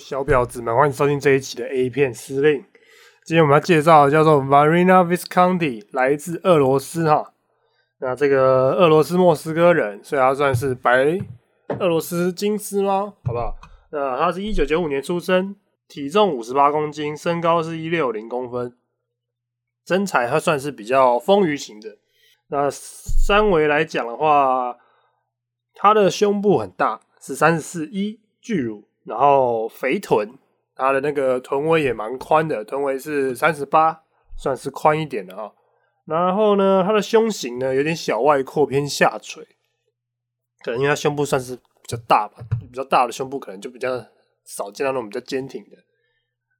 小婊子们，欢迎收听这一期的 A 片司令。今天我们要介绍的叫做 Marina Visconti，来自俄罗斯哈。那这个俄罗斯莫斯科人，所以他算是白俄罗斯金丝猫，好不好？那他是一九九五年出生，体重五十八公斤，身高是一六零公分，身材他算是比较丰腴型的。那三围来讲的话，他的胸部很大，是三十四一巨乳。然后肥臀，它的那个臀围也蛮宽的，臀围是三十八，算是宽一点的哈。然后呢，它的胸型呢有点小外扩偏下垂，可能因为它胸部算是比较大吧，比较大的胸部可能就比较少见到那种比较坚挺的。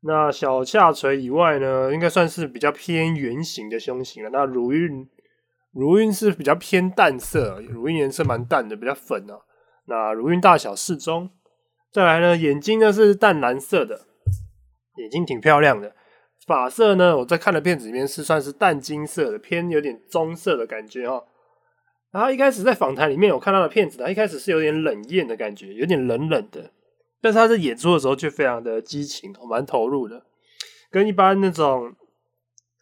那小下垂以外呢，应该算是比较偏圆形的胸型了。那乳晕，乳晕是比较偏淡色，乳晕颜色蛮淡的，比较粉啊。那乳晕大小适中。再来呢，眼睛呢是淡蓝色的，眼睛挺漂亮的。发色呢，我在看的片子里面是算是淡金色的，偏有点棕色的感觉哈。然后一开始在访谈里面我看到的片子，呢一开始是有点冷艳的感觉，有点冷冷的。但是他在演出的时候却非常的激情，蛮投入的，跟一般那种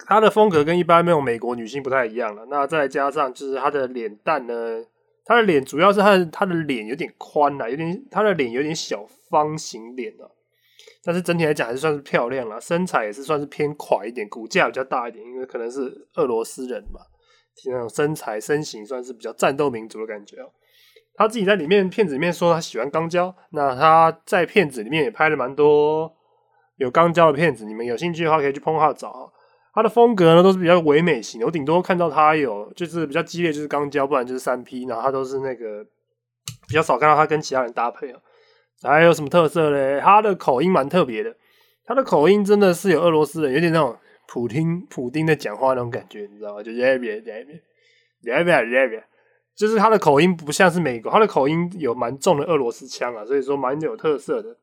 他的风格跟一般那种美国女性不太一样了。那再加上就是他的脸蛋呢。他的脸主要是他的他的脸有点宽呐，有点他的脸有点小方形脸啊，但是整体来讲还是算是漂亮啦，身材也是算是偏垮一点，骨架比较大一点，因为可能是俄罗斯人嘛，那种身材身形算是比较战斗民族的感觉哦。他自己在里面片子里面说他喜欢钢胶，那他在片子里面也拍了蛮多有钢胶的片子，你们有兴趣的话可以去碰号找。他的风格呢都是比较唯美型，我顶多看到他有就是比较激烈，就是钢胶，不然就是三 P，然后他都是那个比较少看到他跟其他人搭配啊。还有什么特色嘞？他的口音蛮特别的，他的口音真的是有俄罗斯人，有点那种普丁普丁的讲话那种感觉，你知道吗？就 r a b i a r a b i r a b i ri，就是他的口音不像是美国，他的口音有蛮重的俄罗斯腔啊，所以说蛮有特色的。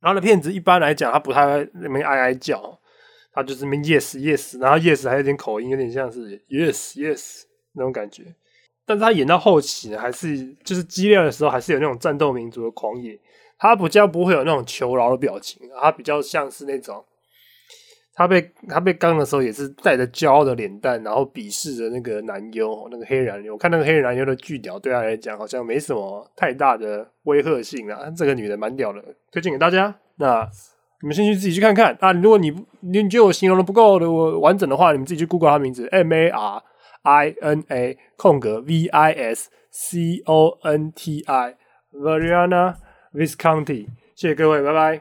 他的片子一般来讲，他不太那边哀哀叫。他就是那 yes yes，然后 yes 还有点口音，有点像是 yes yes 那种感觉。但是他演到后期呢，还是就是激烈的时候，还是有那种战斗民族的狂野。他比较不会有那种求饶的表情，他比较像是那种他被他被刚的时候，也是带着骄傲的脸蛋，然后鄙视着那个男优，那个黑人。我看那个黑人男优的巨屌，对他来讲好像没什么太大的威吓性啊。这个女的蛮屌的，推荐给大家。那。你们先去自己去看看啊！如果你你觉得我形容的不够的我完整的话，你们自己去 Google 他名字 M A R I N A 空格 V I S C O N T I Variana Visconti，谢谢各位，拜拜。